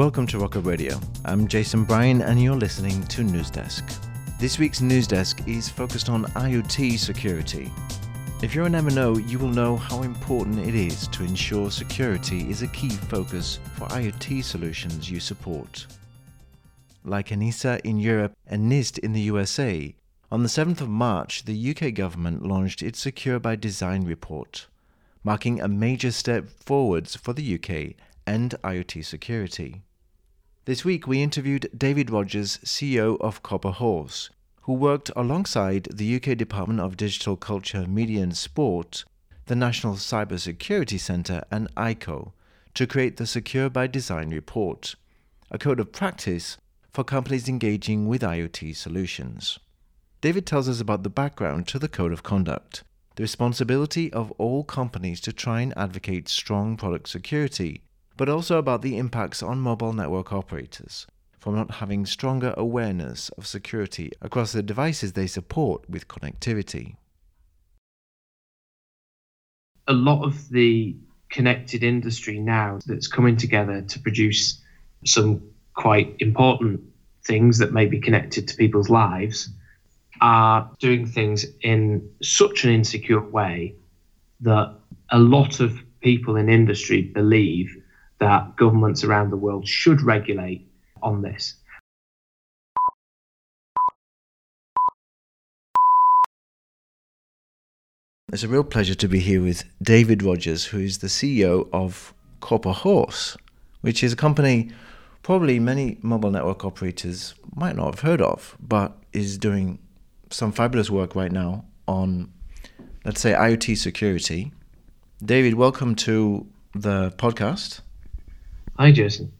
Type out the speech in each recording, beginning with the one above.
Welcome to Rocket Radio. I'm Jason Bryan, and you're listening to Newsdesk. This week's Newsdesk is focused on IoT security. If you're an MNO, you will know how important it is to ensure security is a key focus for IoT solutions you support. Like ENISA in Europe and NIST in the USA, on the 7th of March, the UK government launched its Secure by Design report, marking a major step forwards for the UK and IoT security. This week, we interviewed David Rogers, CEO of Copper Horse, who worked alongside the UK Department of Digital Culture, Media and Sport, the National Cyber Security Centre, and ICO to create the Secure by Design report, a code of practice for companies engaging with IoT solutions. David tells us about the background to the code of conduct, the responsibility of all companies to try and advocate strong product security, but also about the impacts on mobile network operators from not having stronger awareness of security across the devices they support with connectivity. A lot of the connected industry now that's coming together to produce some quite important things that may be connected to people's lives are doing things in such an insecure way that a lot of people in industry believe that governments around the world should regulate on this. It's a real pleasure to be here with David Rogers, who is the CEO of Copper Horse, which is a company probably many mobile network operators might not have heard of, but is doing some fabulous work right now on, let's say, IoT security. David, welcome to the podcast. Hi, Jason.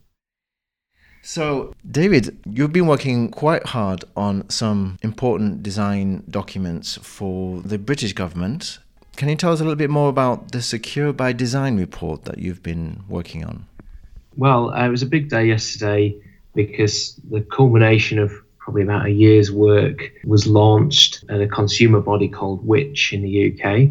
So, David, you've been working quite hard on some important design documents for the British government. Can you tell us a little bit more about the Secure by Design report that you've been working on? Well, uh, it was a big day yesterday because the culmination of probably about a year's work was launched at a consumer body called Which in the UK.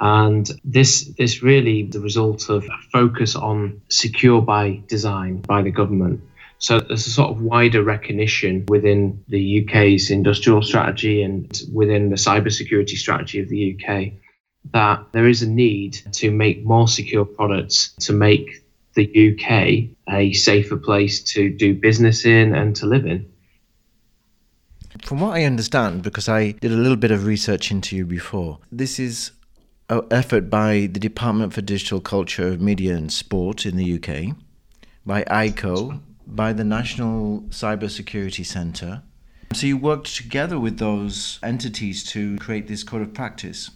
And this is really the result of a focus on secure by design by the government. So there's a sort of wider recognition within the UK's industrial strategy and within the cybersecurity strategy of the UK that there is a need to make more secure products to make the UK a safer place to do business in and to live in. From what I understand, because I did a little bit of research into you before, this is effort by the Department for Digital Culture, Media and Sport in the UK, by ICO, by the National Cyber Security Centre. So you worked together with those entities to create this code of practice.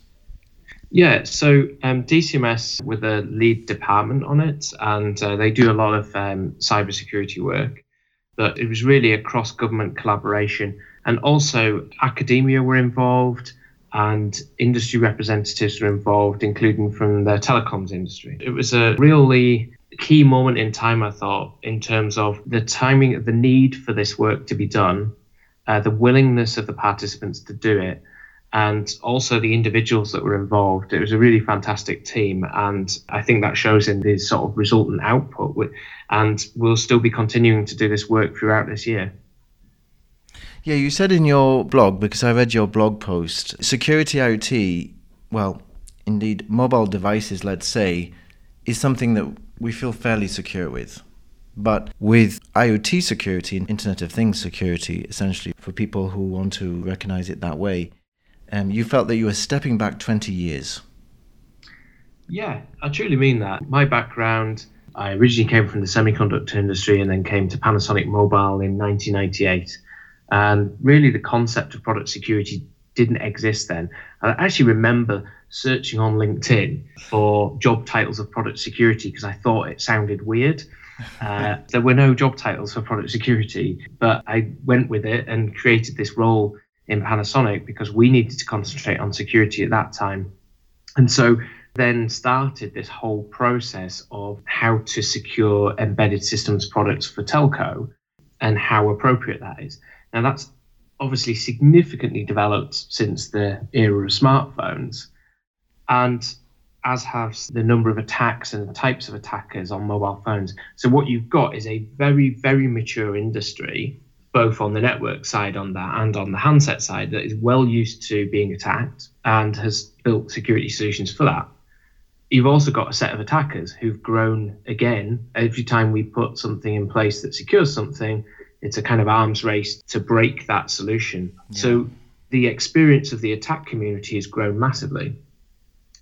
Yeah, so um, DCMS with a lead department on it, and uh, they do a lot of um, cybersecurity work. But it was really a cross government collaboration, and also academia were involved, and industry representatives were involved, including from the telecoms industry. It was a really key moment in time, I thought, in terms of the timing, of the need for this work to be done, uh, the willingness of the participants to do it and also the individuals that were involved. It was a really fantastic team, and I think that shows in the sort of resultant output. And we'll still be continuing to do this work throughout this year. Yeah, you said in your blog, because I read your blog post, security IoT, well, indeed, mobile devices, let's say, is something that we feel fairly secure with. But with IoT security and Internet of Things security, essentially, for people who want to recognize it that way, um, you felt that you were stepping back 20 years. Yeah, I truly mean that. My background, I originally came from the semiconductor industry and then came to Panasonic Mobile in 1998. And really, the concept of product security didn't exist then. And I actually remember searching on LinkedIn for job titles of product security because I thought it sounded weird. Uh, there were no job titles for product security, but I went with it and created this role in Panasonic because we needed to concentrate on security at that time. And so then started this whole process of how to secure embedded systems products for telco and how appropriate that is. Now, that's obviously significantly developed since the era of smartphones. And as has the number of attacks and the types of attackers on mobile phones. So what you've got is a very, very mature industry, both on the network side on that and on the handset side, that is well used to being attacked and has built security solutions for that. You've also got a set of attackers who've grown again. Every time we put something in place that secures something, it's a kind of arms race to break that solution. Yeah. So the experience of the attack community has grown massively.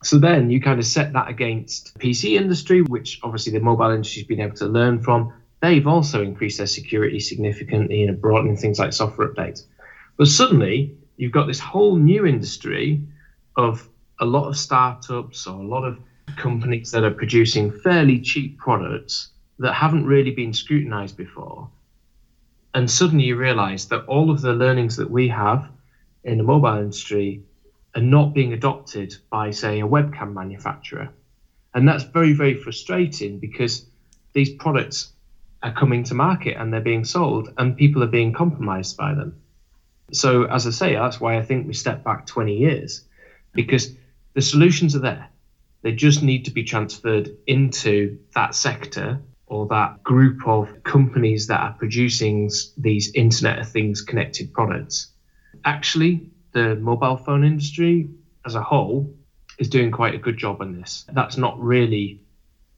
So then you kind of set that against PC industry, which obviously the mobile industry has been able to learn from. They've also increased their security significantly and brought in things like software updates. But suddenly you've got this whole new industry of a lot of startups or a lot of companies that are producing fairly cheap products that haven't really been scrutinized before. And suddenly you realize that all of the learnings that we have in the mobile industry are not being adopted by, say, a webcam manufacturer. And that's very, very frustrating because these products are coming to market and they're being sold and people are being compromised by them. So, as I say, that's why I think we step back 20 years because the solutions are there. They just need to be transferred into that sector or that group of companies that are producing these Internet of Things connected products. Actually, the mobile phone industry as a whole is doing quite a good job on this. That's not really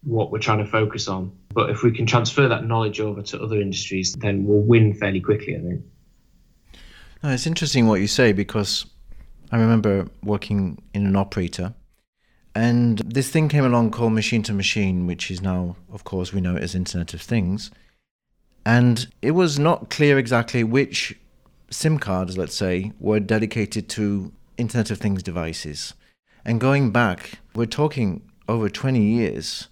what we're trying to focus on. But if we can transfer that knowledge over to other industries, then we'll win fairly quickly, I think. No, it's interesting what you say because I remember working in an operator and this thing came along called machine to machine, which is now, of course, we know it as Internet of Things. And it was not clear exactly which SIM cards, let's say, were dedicated to Internet of Things devices. And going back, we're talking over 20 years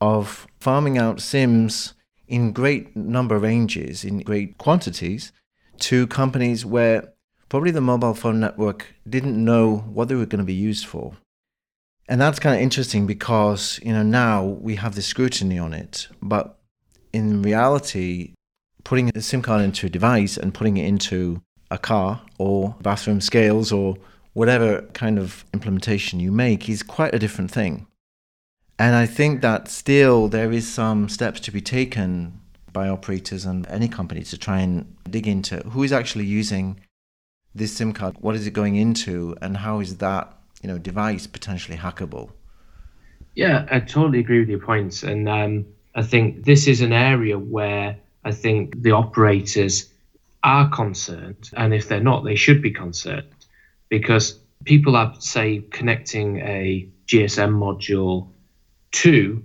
of farming out SIMs in great number ranges, in great quantities, to companies where probably the mobile phone network didn't know what they were going to be used for. And that's kind of interesting because, you know, now we have this scrutiny on it. But in reality, putting a SIM card into a device and putting it into a car or bathroom scales or whatever kind of implementation you make is quite a different thing. And I think that still there is some steps to be taken by operators and any company to try and dig into who is actually using this SIM card, what is it going into, and how is that you know device potentially hackable. Yeah, I totally agree with your points, and um, I think this is an area where I think the operators are concerned, and if they're not, they should be concerned because people are say connecting a GSM module to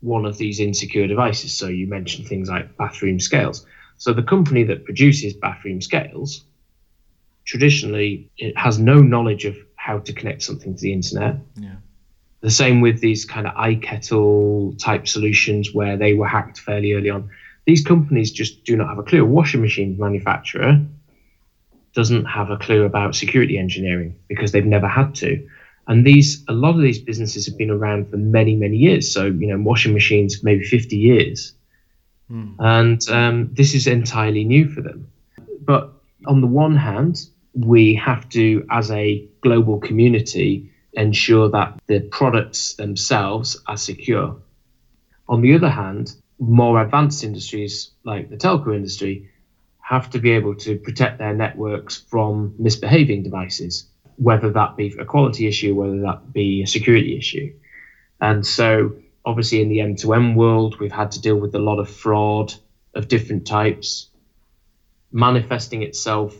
one of these insecure devices. So you mentioned things like bathroom scales. So the company that produces bathroom scales traditionally it has no knowledge of how to connect something to the internet. Yeah. The same with these kind of iKettle type solutions where they were hacked fairly early on. These companies just do not have a clue. A washing machine manufacturer doesn't have a clue about security engineering because they've never had to. And these a lot of these businesses have been around for many, many years. So, you know, washing machines maybe 50 years. Mm. And um, this is entirely new for them. But on the one hand, we have to, as a global community, ensure that the products themselves are secure. On the other hand, more advanced industries like the telco industry have to be able to protect their networks from misbehaving devices, whether that be a quality issue, whether that be a security issue. And so, obviously, in the M2M world, we've had to deal with a lot of fraud of different types manifesting itself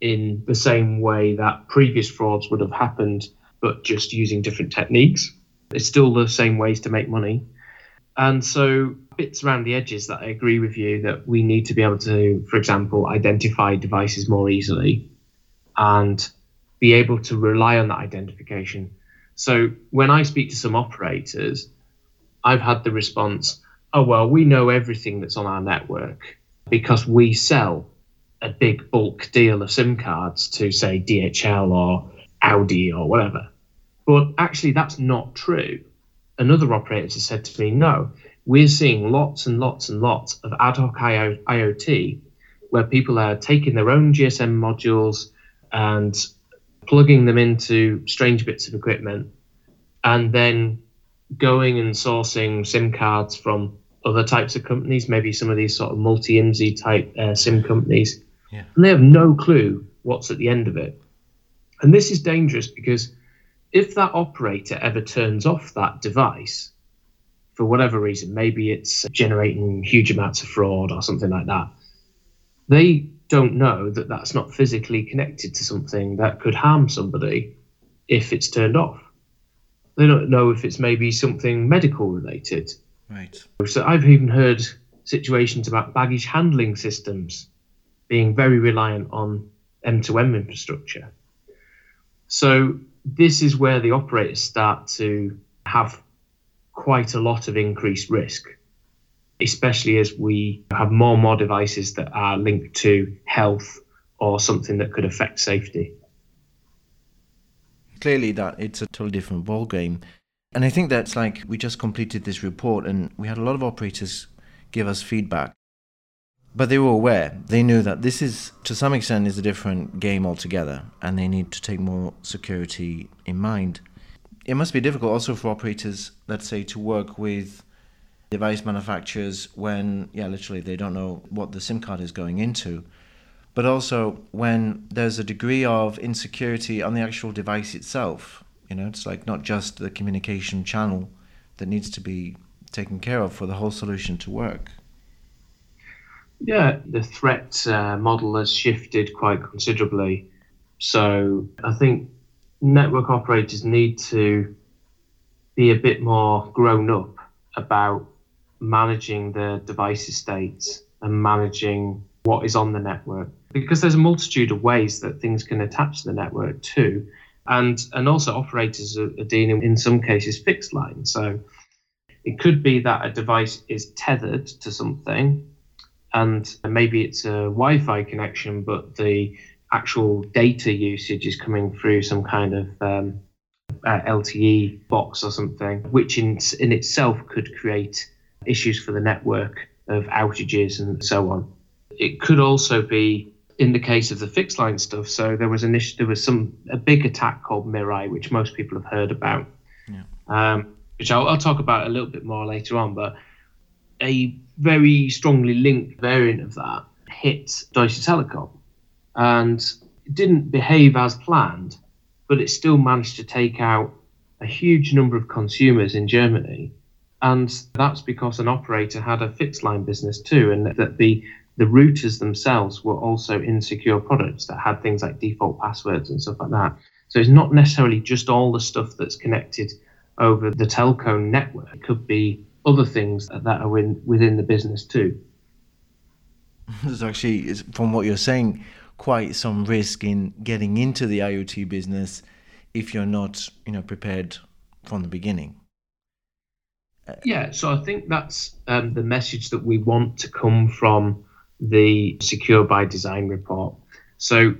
in the same way that previous frauds would have happened, but just using different techniques. It's still the same ways to make money. And so, bits around the edges that I agree with you that we need to be able to, for example, identify devices more easily and be able to rely on that identification. So, when I speak to some operators, I've had the response, oh, well, we know everything that's on our network because we sell a big bulk deal of SIM cards to say DHL or Audi or whatever. But actually, that's not true. Another operator has said to me, no, we're seeing lots and lots and lots of ad hoc IoT where people are taking their own GSM modules and plugging them into strange bits of equipment and then going and sourcing SIM cards from other types of companies, maybe some of these sort of multi IMSI type uh, SIM companies, yeah. and they have no clue what's at the end of it. And this is dangerous because if that operator ever turns off that device for whatever reason, maybe it's generating huge amounts of fraud or something like that, they don't know that that's not physically connected to something that could harm somebody if it's turned off. They don't know if it's maybe something medical related. Right. So I've even heard situations about baggage handling systems being very reliant on m to m infrastructure. So this is where the operators start to have quite a lot of increased risk, especially as we have more and more devices that are linked to health or something that could affect safety. Clearly, that it's a totally different ball game. And I think that's like we just completed this report and we had a lot of operators give us feedback but they were aware. They knew that this is, to some extent, is a different game altogether, and they need to take more security in mind. It must be difficult also for operators, let's say, to work with device manufacturers when, yeah, literally they don't know what the SIM card is going into, but also when there's a degree of insecurity on the actual device itself. You know, it's like not just the communication channel that needs to be taken care of for the whole solution to work. Yeah, the threat uh, model has shifted quite considerably. So I think network operators need to be a bit more grown up about managing the device estates and managing what is on the network because there's a multitude of ways that things can attach to the network too and and also operators are, are dealing in some cases fixed line so it could be that a device is tethered to something and maybe it's a Wi-Fi connection, but the actual data usage is coming through some kind of um, uh, LTE box or something, which in in itself could create issues for the network of outages and so on. It could also be in the case of the fixed line stuff. So there was an issue, there was some a big attack called Mirai, which most people have heard about, yeah. um, which I'll, I'll talk about a little bit more later on. But a very strongly linked variant of that hit Deutsche Telekom and didn't behave as planned, but it still managed to take out a huge number of consumers in Germany. And that's because an operator had a fixed line business too, and that the the routers themselves were also insecure products that had things like default passwords and stuff like that. So it's not necessarily just all the stuff that's connected over the telco network. It could be other things that are in, within the business too. There's actually, from what you're saying, quite some risk in getting into the IoT business if you're not, you know, prepared from the beginning. Yeah, so I think that's um, the message that we want to come from the Secure by Design report. So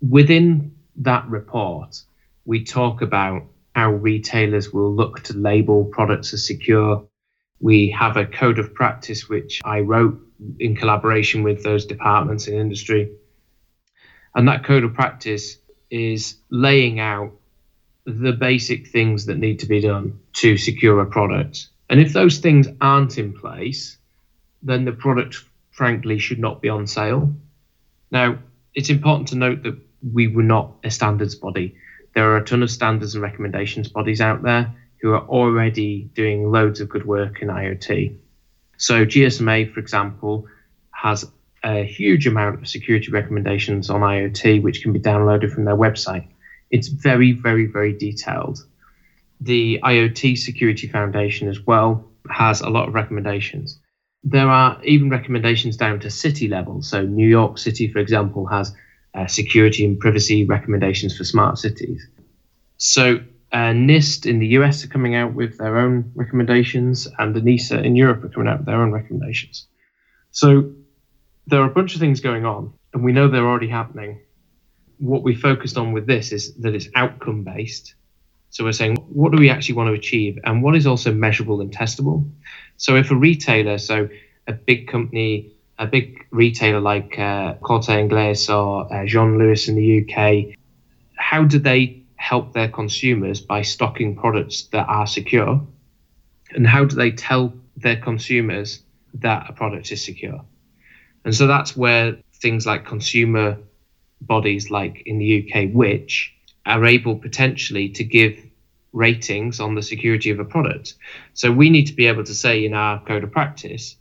within that report, we talk about how retailers will look to label products as secure, we have a code of practice which I wrote in collaboration with those departments in industry. And that code of practice is laying out the basic things that need to be done to secure a product. And if those things aren't in place, then the product, frankly, should not be on sale. Now, it's important to note that we were not a standards body. There are a ton of standards and recommendations bodies out there who are already doing loads of good work in IoT. So, GSMA, for example, has a huge amount of security recommendations on IoT, which can be downloaded from their website. It's very, very, very detailed. The IoT Security Foundation, as well, has a lot of recommendations. There are even recommendations down to city level. So, New York City, for example, has uh, security and privacy recommendations for smart cities. So, uh, NIST in the US are coming out with their own recommendations, and the ENISA in Europe are coming out with their own recommendations. So there are a bunch of things going on, and we know they're already happening. What we focused on with this is that it's outcome based. So we're saying, what do we actually want to achieve, and what is also measurable and testable? So if a retailer, so a big company, a big retailer like uh, Corte Inglés or uh, John Lewis in the UK, how do they help their consumers by stocking products that are secure? And how do they tell their consumers that a product is secure? And so that's where things like consumer bodies, like in the UK, which are able potentially to give ratings on the security of a product. So we need to be able to say in our code of practice,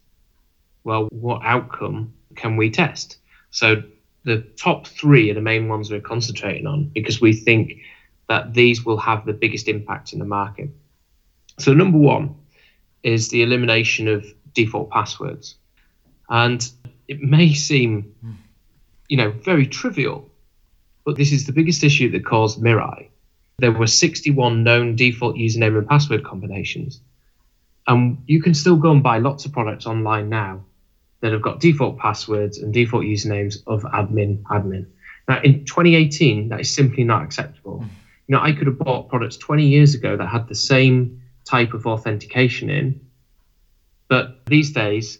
well, what outcome can we test? So the top three are the main ones we're concentrating on because we think that these will have the biggest impact in the market. So number one is the elimination of default passwords. And it may seem, you know, very trivial, but this is the biggest issue that caused Mirai there were 61 known default username and password combinations. And you can still go and buy lots of products online now that have got default passwords and default usernames of admin, admin. Now, in 2018, that is simply not acceptable. You know, I could have bought products 20 years ago that had the same type of authentication in, but these days,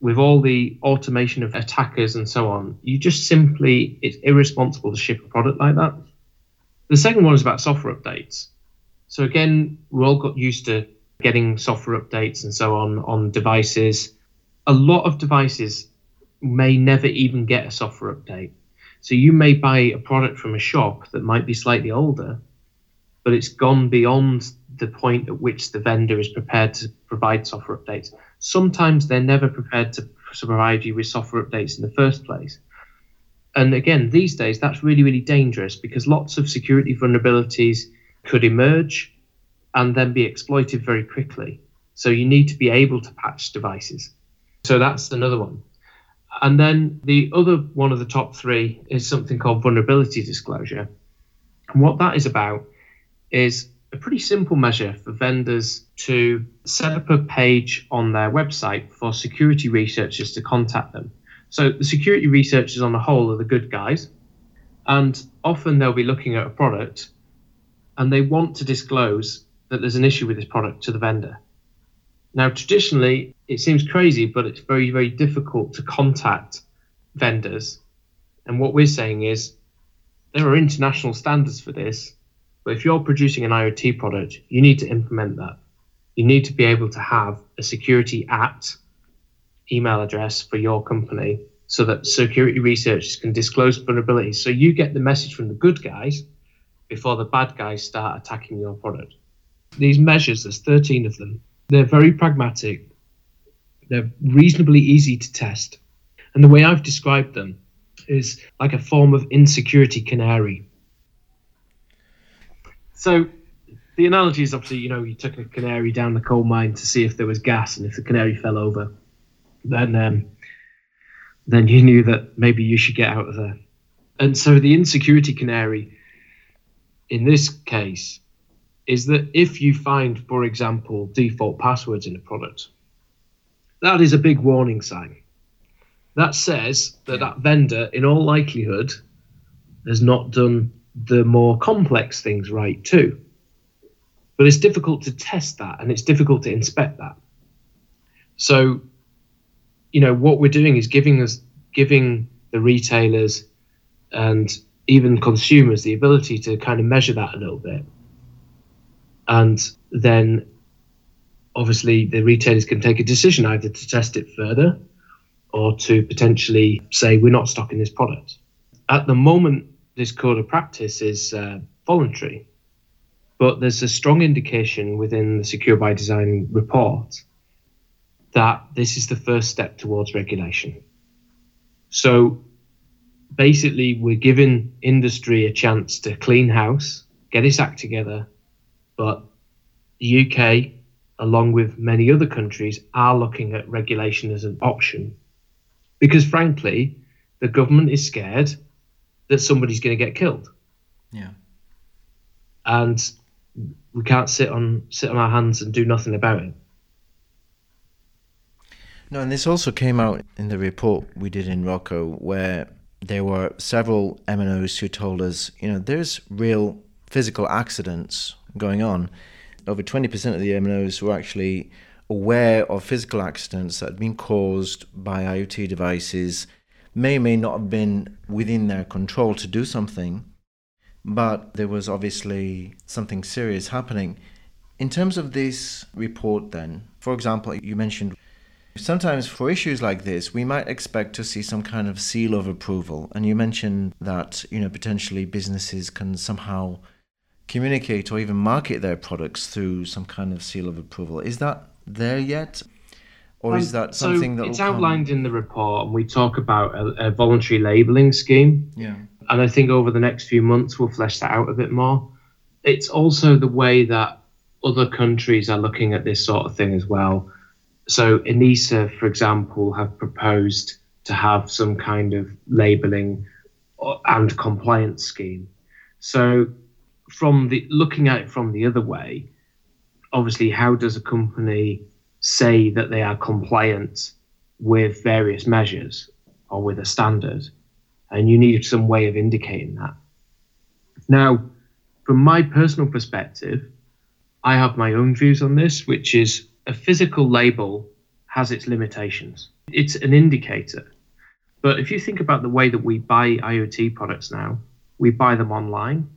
with all the automation of attackers and so on, you just simply, it's irresponsible to ship a product like that. The second one is about software updates. So again, we all got used to getting software updates and so on on devices. A lot of devices may never even get a software update. So you may buy a product from a shop that might be slightly older, but it's gone beyond the point at which the vendor is prepared to provide software updates. Sometimes they're never prepared to provide you with software updates in the first place. And again, these days, that's really, really dangerous because lots of security vulnerabilities could emerge and then be exploited very quickly. So you need to be able to patch devices. So that's another one. And then the other one of the top three is something called vulnerability disclosure. And what that is about is a pretty simple measure for vendors to set up a page on their website for security researchers to contact them. So the security researchers on the whole are the good guys, and often they'll be looking at a product and they want to disclose that there's an issue with this product to the vendor. Now, traditionally, it seems crazy, but it's very, very difficult to contact vendors. And what we're saying is there are international standards for this, but if you're producing an IoT product, you need to implement that. You need to be able to have a security at email address for your company so that security researchers can disclose vulnerabilities. So you get the message from the good guys before the bad guys start attacking your product. These measures, there's 13 of them, they're very pragmatic, they're reasonably easy to test. And the way I've described them is like a form of insecurity canary. So the analogy is obviously, you know, you took a canary down the coal mine to see if there was gas, and if the canary fell over, then um, then you knew that maybe you should get out of there. And so the insecurity canary in this case is that if you find, for example, default passwords in a product, that is a big warning sign. That says that that vendor, in all likelihood, has not done the more complex things right too. But it's difficult to test that and it's difficult to inspect that. So you know what we're doing is giving us giving the retailers and even consumers the ability to kind of measure that a little bit and then obviously the retailers can take a decision either to test it further or to potentially say we're not stocking this product at the moment this code of practice is uh, voluntary but there's a strong indication within the secure by design report that this is the first step towards regulation. So basically, we're giving industry a chance to clean house, get its act together, but the UK, along with many other countries, are looking at regulation as an option because, frankly, the government is scared that somebody's going to get killed. Yeah. And we can't sit on sit on our hands and do nothing about it. No, and this also came out in the report we did in Rocco, where there were several MNOs who told us, you know, there's real physical accidents going on. Over 20% of the MNOs were actually aware of physical accidents that had been caused by IoT devices, may may not have been within their control to do something, but there was obviously something serious happening. In terms of this report, then, for example, you mentioned sometimes for issues like this, we might expect to see some kind of seal of approval. And you mentioned that, you know, potentially businesses can somehow communicate or even market their products through some kind of seal of approval. Is that there yet? Or is um, that something so that it's outlined come... in the report and we talk about a, a voluntary labeling scheme. Yeah. And I think over the next few months we'll flesh that out a bit more. It's also the way that other countries are looking at this sort of thing as well. So ENISA, for example, have proposed to have some kind of labeling and compliance scheme. So from the looking at it from the other way, obviously, how does a company say that they are compliant with various measures or with a standard? And you need some way of indicating that. Now, from my personal perspective, I have my own views on this, which is a physical label has its limitations. It's an indicator. But if you think about the way that we buy IoT products now, we buy them online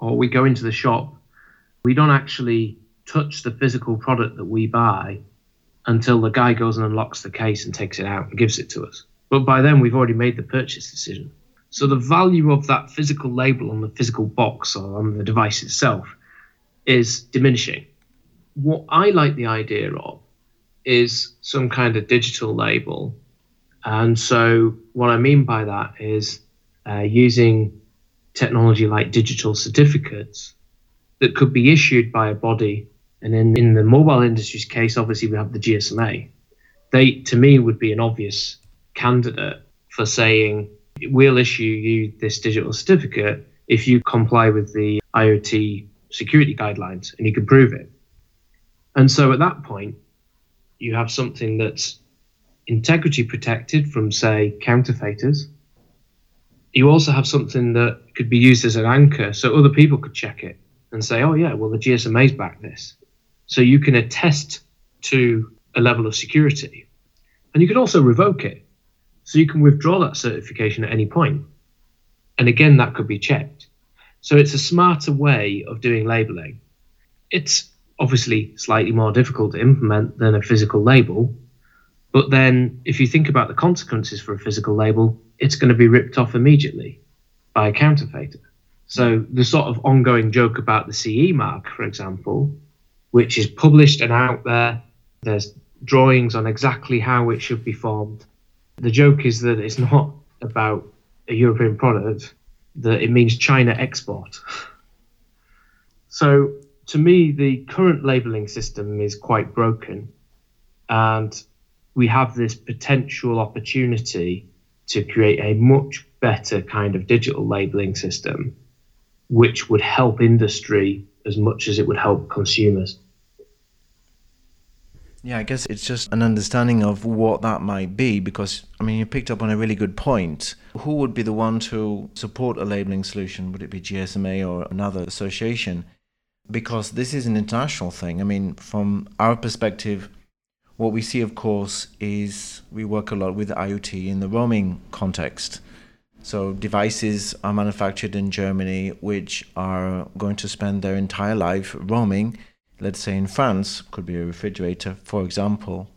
or we go into the shop, we don't actually touch the physical product that we buy until the guy goes and unlocks the case and takes it out and gives it to us. But by then, we've already made the purchase decision. So the value of that physical label on the physical box or on the device itself is diminishing. What I like the idea of is some kind of digital label. And so, what I mean by that is uh, using technology like digital certificates that could be issued by a body. And in, the mobile industry's case, obviously, we have the GSMA. They, to me, would be an obvious candidate for saying, we'll issue you this digital certificate if you comply with the IoT security guidelines and you can prove it. And so at that point, you have something that's integrity protected from, say, counterfeiters. You also have something that could be used as an anchor so other people could check it and say, oh, yeah, well, the GSMA's back this. So you can attest to a level of security. And you can also revoke it. So you can withdraw that certification at any point. And again, that could be checked. So it's a smarter way of doing labeling. It's obviously slightly more difficult to implement than a physical label. But then, if you think about the consequences for a physical label, it's going to be ripped off immediately by a counterfeiter. So, the sort of ongoing joke about the CE mark, for example, which is published and out there, there's drawings on exactly how it should be formed. The joke is that it's not about a European product, that it means China export. So, to me, the current labeling system is quite broken, and we have this potential opportunity to create a much better kind of digital labeling system, which would help industry as much as it would help consumers. Yeah, I guess it's just an understanding of what that might be because, I mean, you picked up on a really good point. Who would be the one to support a labeling solution? Would it be GSMA or another association? because this is an international thing. I mean, from our perspective, what we see, of course, is we work a lot with IoT in the roaming context. So devices are manufactured in Germany, which are going to spend their entire life roaming. Let's say in France, could be a refrigerator, for example.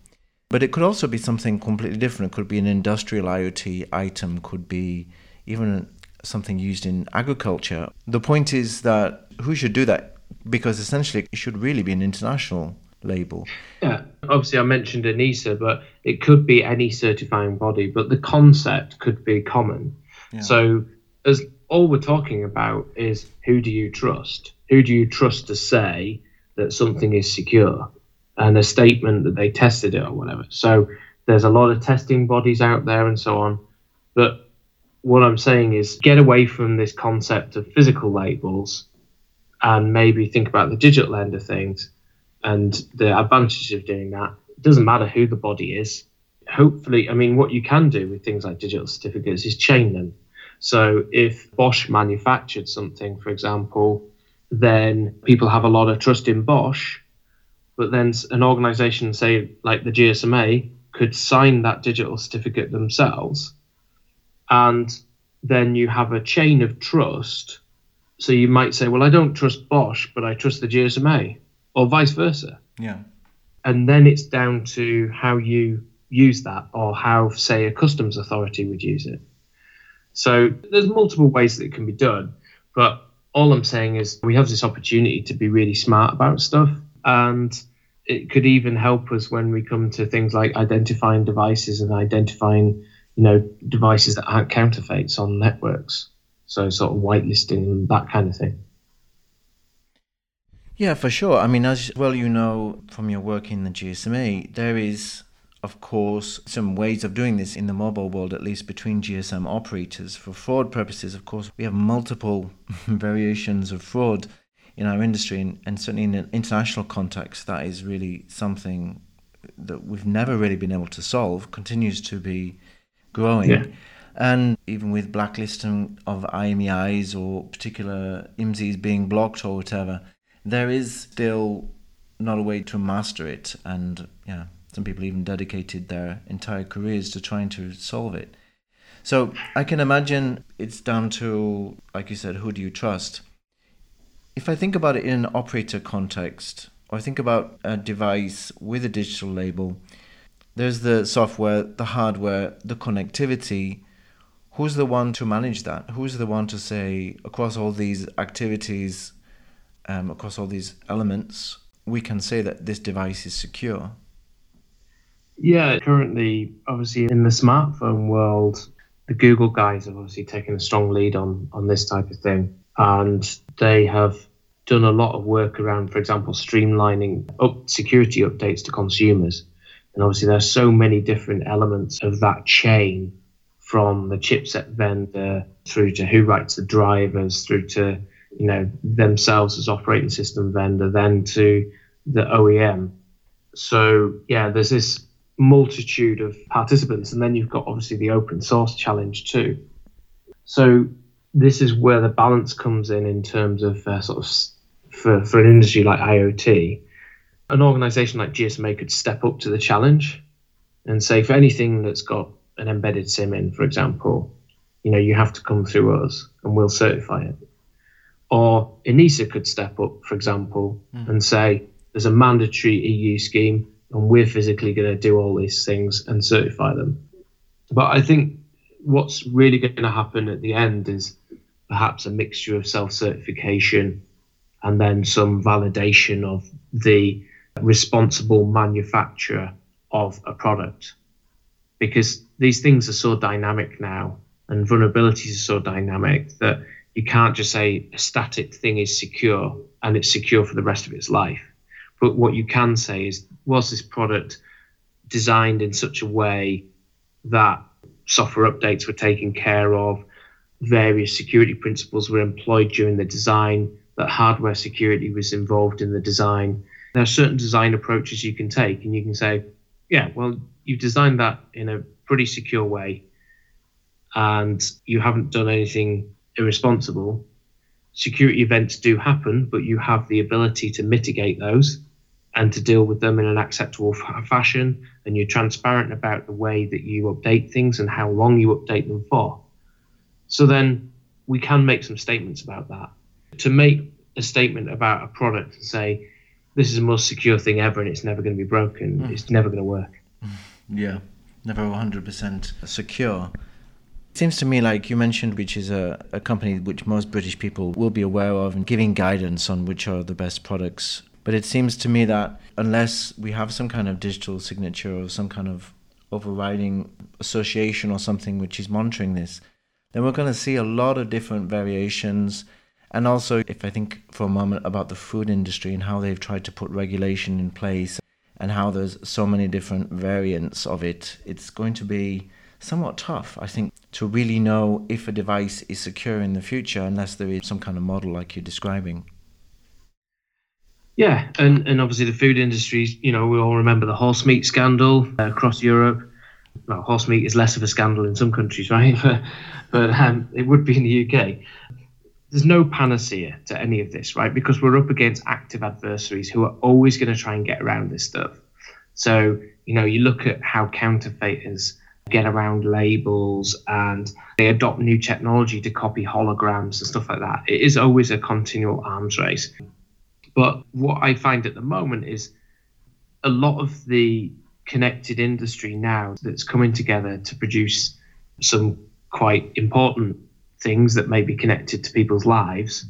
But it could also be something completely different. It could be an industrial IoT item, could be even something used in agriculture. The point is that who should do that? because essentially it should really be an international label. Yeah, obviously I mentioned ENISA, but it could be any certifying body, but the concept could be common. Yeah. So as all we're talking about is who do you trust? Who do you trust to say that something is secure? And a statement that they tested it or whatever. So there's a lot of testing bodies out there and so on. But what I'm saying is get away from this concept of physical labels and maybe think about the digital end of things and the advantages of doing that. Doesn't matter who the body is. Hopefully, I mean, what you can do with things like digital certificates is chain them. So if Bosch manufactured something, for example, then people have a lot of trust in Bosch. But then an organization, say like the GSMA, could sign that digital certificate themselves. And then you have a chain of trust So you might say, well, I don't trust Bosch, but I trust the GSMA, or vice versa. Yeah. And then it's down to how you use that, or how, say, a customs authority would use it. So there's multiple ways that it can be done, but all I'm saying is we have this opportunity to be really smart about stuff, and it could even help us when we come to things like identifying devices and identifying, you know, devices that aren't counterfeits on networks. So sort of whitelisting and that kind of thing. Yeah, for sure. I mean, as well, you know from your work in the GSMA, there is, of course, some ways of doing this in the mobile world, at least between GSM operators. For fraud purposes, of course, we have multiple variations of fraud in our industry, and, and certainly in an international context, that is really something that we've never really been able to solve, continues to be growing. Yeah. And even with blacklisting of IMEIs or particular IMSIs being blocked or whatever, there is still not a way to master it. And yeah, some people even dedicated their entire careers to trying to solve it. So I can imagine it's down to, like you said, who do you trust? If I think about it in an operator context, or I think about a device with a digital label, there's the software, the hardware, the connectivity. Who's the one to manage that? Who's the one to say, across all these activities, um, across all these elements, we can say that this device is secure? Yeah, currently, obviously, in the smartphone world, the Google guys have obviously taken a strong lead on on this type of thing and they have done a lot of work around, for example, streamlining up security updates to consumers. And obviously, there's so many different elements of that chain from the chipset vendor through to who writes the drivers, through to you know themselves as operating system vendor, then to the OEM. So yeah, there's this multitude of participants, and then you've got obviously the open source challenge too. So this is where the balance comes in in terms of uh, sort of for, for an industry like IoT, an organization like GSMA could step up to the challenge and say for anything that's got an embedded SIM in, for example, you know, you have to come through us and we'll certify it. Or ENISA could step up, for example, mm. and say there's a mandatory EU scheme and we're physically going to do all these things and certify them. But I think what's really going to happen at the end is perhaps a mixture of self certification and then some validation of the responsible manufacturer of a product. Because these things are so dynamic now and vulnerabilities are so dynamic that you can't just say a static thing is secure and it's secure for the rest of its life. But what you can say is, was this product designed in such a way that software updates were taken care of, various security principles were employed during the design, that hardware security was involved in the design. There are certain design approaches you can take, and you can say, yeah, well, you've designed that in a pretty secure way, and you haven't done anything irresponsible. Security events do happen, but you have the ability to mitigate those and to deal with them in an acceptable f- fashion. And you're transparent about the way that you update things and how long you update them for. So then we can make some statements about that. To make a statement about a product and say, this is the most secure thing ever and it's never going to be broken, mm. it's never going to work. Yeah, never 100% secure. Seems to me like you mentioned, which is a, a company which most British people will be aware of and giving guidance on which are the best products. But it seems to me that unless we have some kind of digital signature or some kind of overriding association or something which is monitoring this, then we're going to see a lot of different variations. And also, if I think for a moment about the food industry and how they've tried to put regulation in place and how there's so many different variants of it, it's going to be somewhat tough, I think, to really know if a device is secure in the future unless there is some kind of model like you're describing. Yeah, and, and obviously the food industry, you know, we all remember the horse meat scandal uh, across Europe well, horse meat is less of a scandal in some countries, right? but, but um, it would be in the UK. There's no panacea to any of this, right? Because we're up against active adversaries who are always going to try and get around this stuff. So, you know, you look at how counterfeiters get around labels and they adopt new technology to copy holograms and stuff like that. It is always a continual arms race. But what I find at the moment is a lot of the connected industry now that's coming together to produce some quite important things that may be connected to people's lives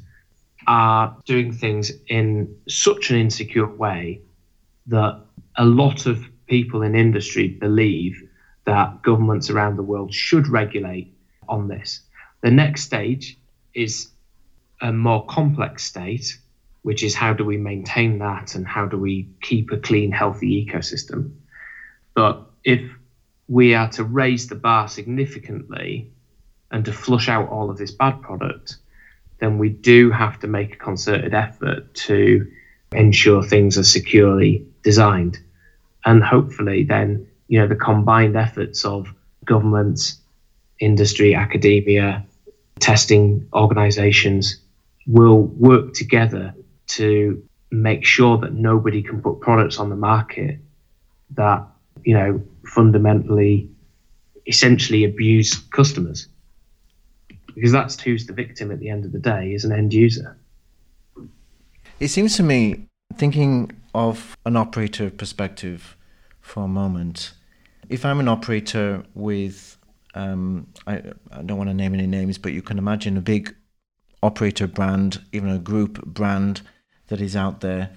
are doing things in such an insecure way that a lot of people in industry believe that governments around the world should regulate on this. The next stage is a more complex state, which is how do we maintain that and how do we keep a clean, healthy ecosystem. But if we are to raise the bar significantly and to flush out all of this bad product, then we do have to make a concerted effort to ensure things are securely designed. And hopefully, then, you know, the combined efforts of governments, industry, academia, testing organizations will work together to make sure that nobody can put products on the market that, you know, fundamentally, essentially abuse customers because that's who's the victim at the end of the day is an end user. It seems to me, thinking of an operator perspective for a moment, if I'm an operator with, um, I, I don't want to name any names, but you can imagine a big operator brand, even a group brand that is out there.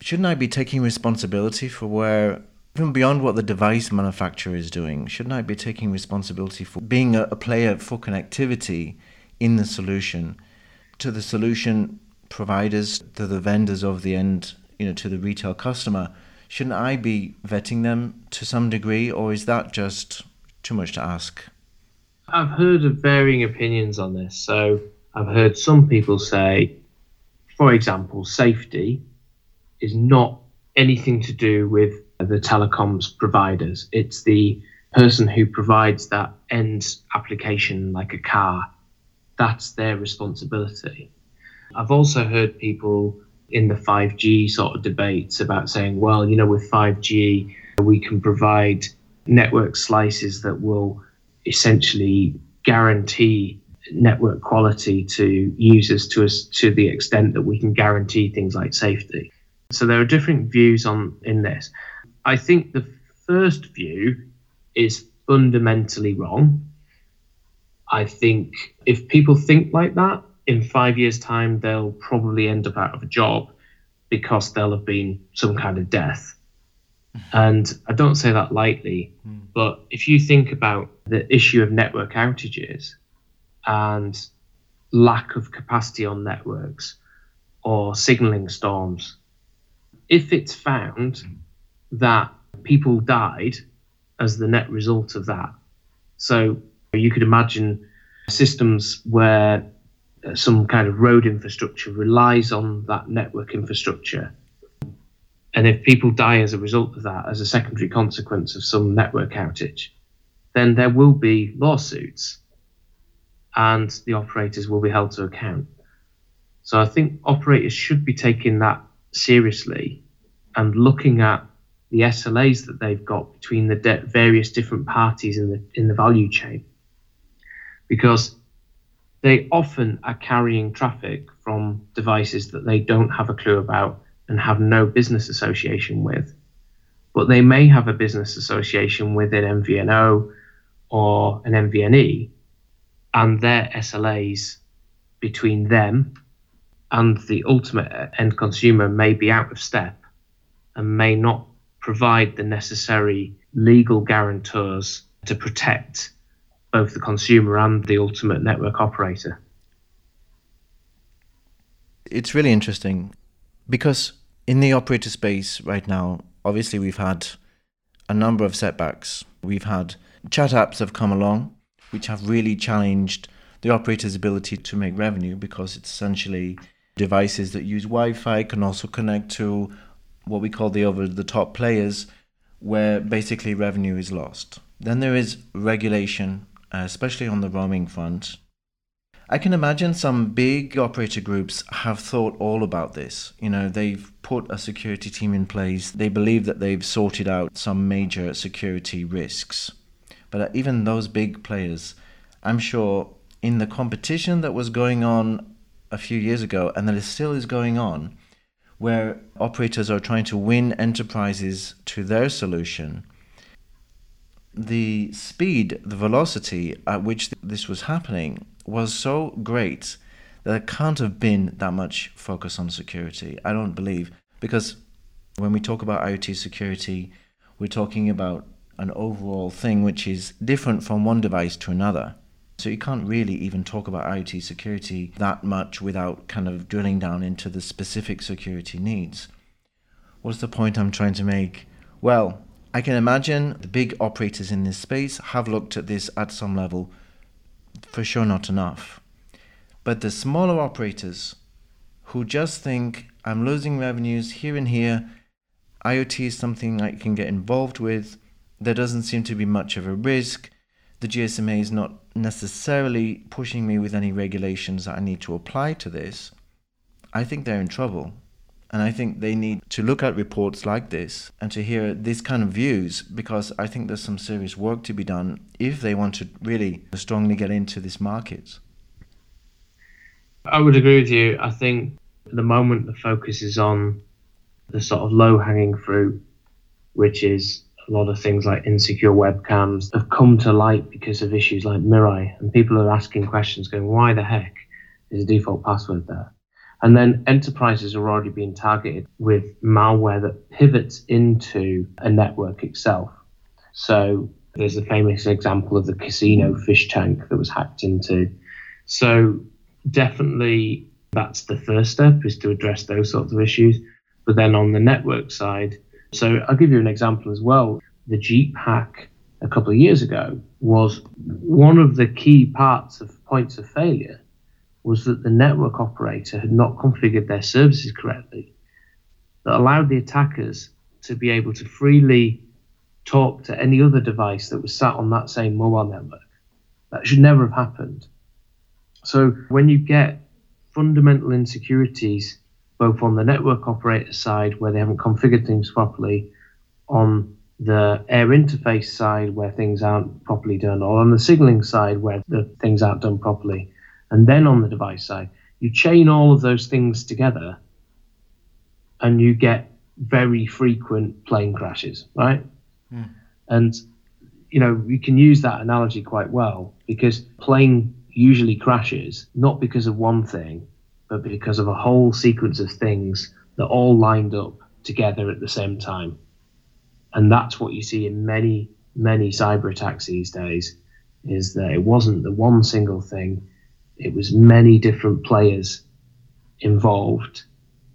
Shouldn't I be taking responsibility for where even beyond what the device manufacturer is doing, shouldn't I be taking responsibility for being a, a player for connectivity in the solution to the solution providers, to the vendors of the end, you know, to the retail customer? Shouldn't I be vetting them to some degree, or is that just too much to ask? I've heard of varying opinions on this. So I've heard some people say, for example, safety is not anything to do with the telecoms providers. It's the person who provides that end application, like a car. That's their responsibility. I've also heard people in the 5G sort of debates about saying, well, you know, with 5G, we can provide network slices that will essentially guarantee network quality to users to us to the extent that we can guarantee things like safety. So there are different views on in this. I think the first view is fundamentally wrong. I think if people think like that, in five years' time, they'll probably end up out of a job because there'll have been some kind of death. And I don't say that lightly, mm. but if you think about the issue of network outages and lack of capacity on networks or signaling storms, if it's found that people died as the net result of that. So you could imagine systems where Uh, some kind of road infrastructure relies on that network infrastructure. And if people die as a result of that, as a secondary consequence of some network outage, then there will be lawsuits and the operators will be held to account. So I think operators should be taking that seriously and looking at the SLAs that they've got between the de- various different parties in the in the value chain, because they often are carrying traffic from devices that they don't have a clue about and have no business association with, but they may have a business association with an MVNO or an MVNE, and their SLAs between them and the ultimate end consumer may be out of step and may not provide the necessary legal guarantors to protect both the consumer and the ultimate network operator. It's really interesting because in the operator space right now, obviously we've had a number of setbacks. We've had chat apps have come along, which have really challenged the operator's ability to make revenue because it's essentially devices that use Wi Fi can also connect to what we call the over the top players, where basically revenue is lost. Then there is regulation, Uh, especially on the roaming front. I can imagine some big operator groups have thought all about this. You know, they've put a security team in place. They believe that they've sorted out some major security risks. But uh, even those big players, I'm sure in the competition that was going on a few years ago and that still is going on, where operators are trying to win enterprises to their solution, the speed, the velocity at which this was happening was so great that there can't have been that much focus on security. I don't believe. Because when we talk about IoT security, we're talking about an overall thing which is different from one device to another. So you can't really even talk about IoT security that much without kind of drilling down into the specific security needs. What's the point I'm trying to make? Well, I can imagine the big operators in this space have looked at this at some level, for sure not enough. But the smaller operators who just think I'm losing revenues here and here, IoT is something I can get involved with, there doesn't seem to be much of a risk, the GSMA is not necessarily pushing me with any regulations that I need to apply to this, I think they're in trouble. And I think they need to look at reports like this and to hear these kind of views because I think there's some serious work to be done if they want to really strongly get into this market. I would agree with you. I think at the moment the focus is on the sort of low hanging fruit, which is a lot of things like insecure webcams have come to light because of issues like Mirai. And people are asking questions going, why the heck is a default password there? And then enterprises are already being targeted with malware that pivots into a network itself. So there's a famous example of the casino fish tank that was hacked into. So definitely that's the first step is to address those sorts of issues. But then on the network side, so I'll give you an example as well. The Jeep hack a couple of years ago was one of the key parts of points of failure was that the network operator had not configured their services correctly that allowed the attackers to be able to freely talk to any other device that was sat on that same mobile network. That should never have happened. So when you get fundamental insecurities, both on the network operator side, where they haven't configured things properly, on the air interface side, where things aren't properly done, or on the signaling side, where the things aren't done properly, and then on the device side. You chain all of those things together and you get very frequent plane crashes, right? Mm. And, you know, you can use that analogy quite well because plane usually crashes not because of one thing, but because of a whole sequence of things that all lined up together at the same time. And that's what you see in many, many cyber attacks these days is that it wasn't the one single thing, it was many different players involved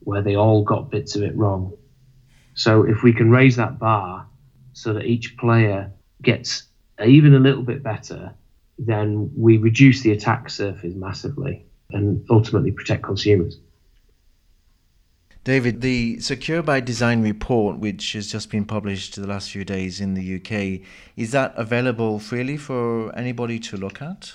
where they all got bits of it wrong. So if we can raise that bar so that each player gets even a little bit better, then we reduce the attack surface massively and ultimately protect consumers. David, the Secure by Design report, which has just been published the last few days in the UK, is that available freely for anybody to look at?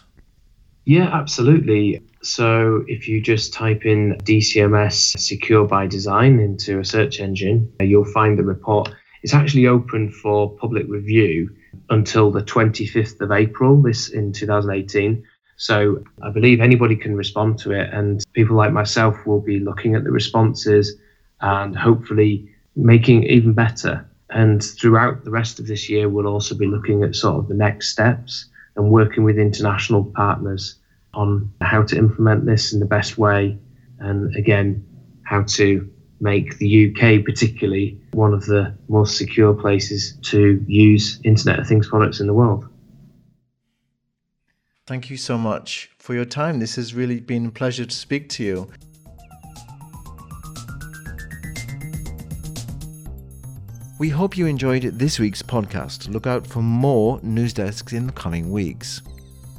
Yeah, absolutely. So if you just type in DCMS Secure by Design into a search engine, uh, you'll find the report. It's actually open for public review until the 25th of April this in 2018. So I believe anybody can respond to it, and people like myself will be looking at the responses and hopefully making it even better. And throughout the rest of this year, we'll also be looking at sort of the next steps and working with international partners on how to implement this in the best way. And again, how to make the UK, particularly, one of the most secure places to use Internet of Things products in the world. Thank you so much for your time. This has really been a pleasure to speak to you. We hope you enjoyed this week's podcast. Look out for more news desks in the coming weeks.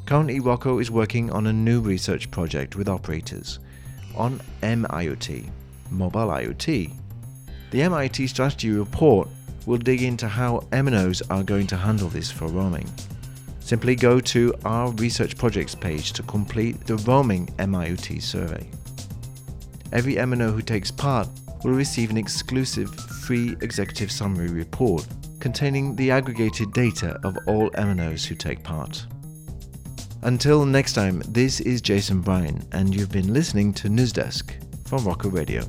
Currently, Rocco is working on a new research project with operators on MIoT, mobile IoT. The MIoT strategy report will dig into how MNOs are going to handle this for roaming. Simply go to our research projects page to complete the roaming MIOT survey. Every MNO who takes part will receive an exclusive free executive summary report containing the aggregated data of all MNOs who take part. Until next time, this is Jason Bryan, and you've been listening to Newsdesk from Rocco Radio.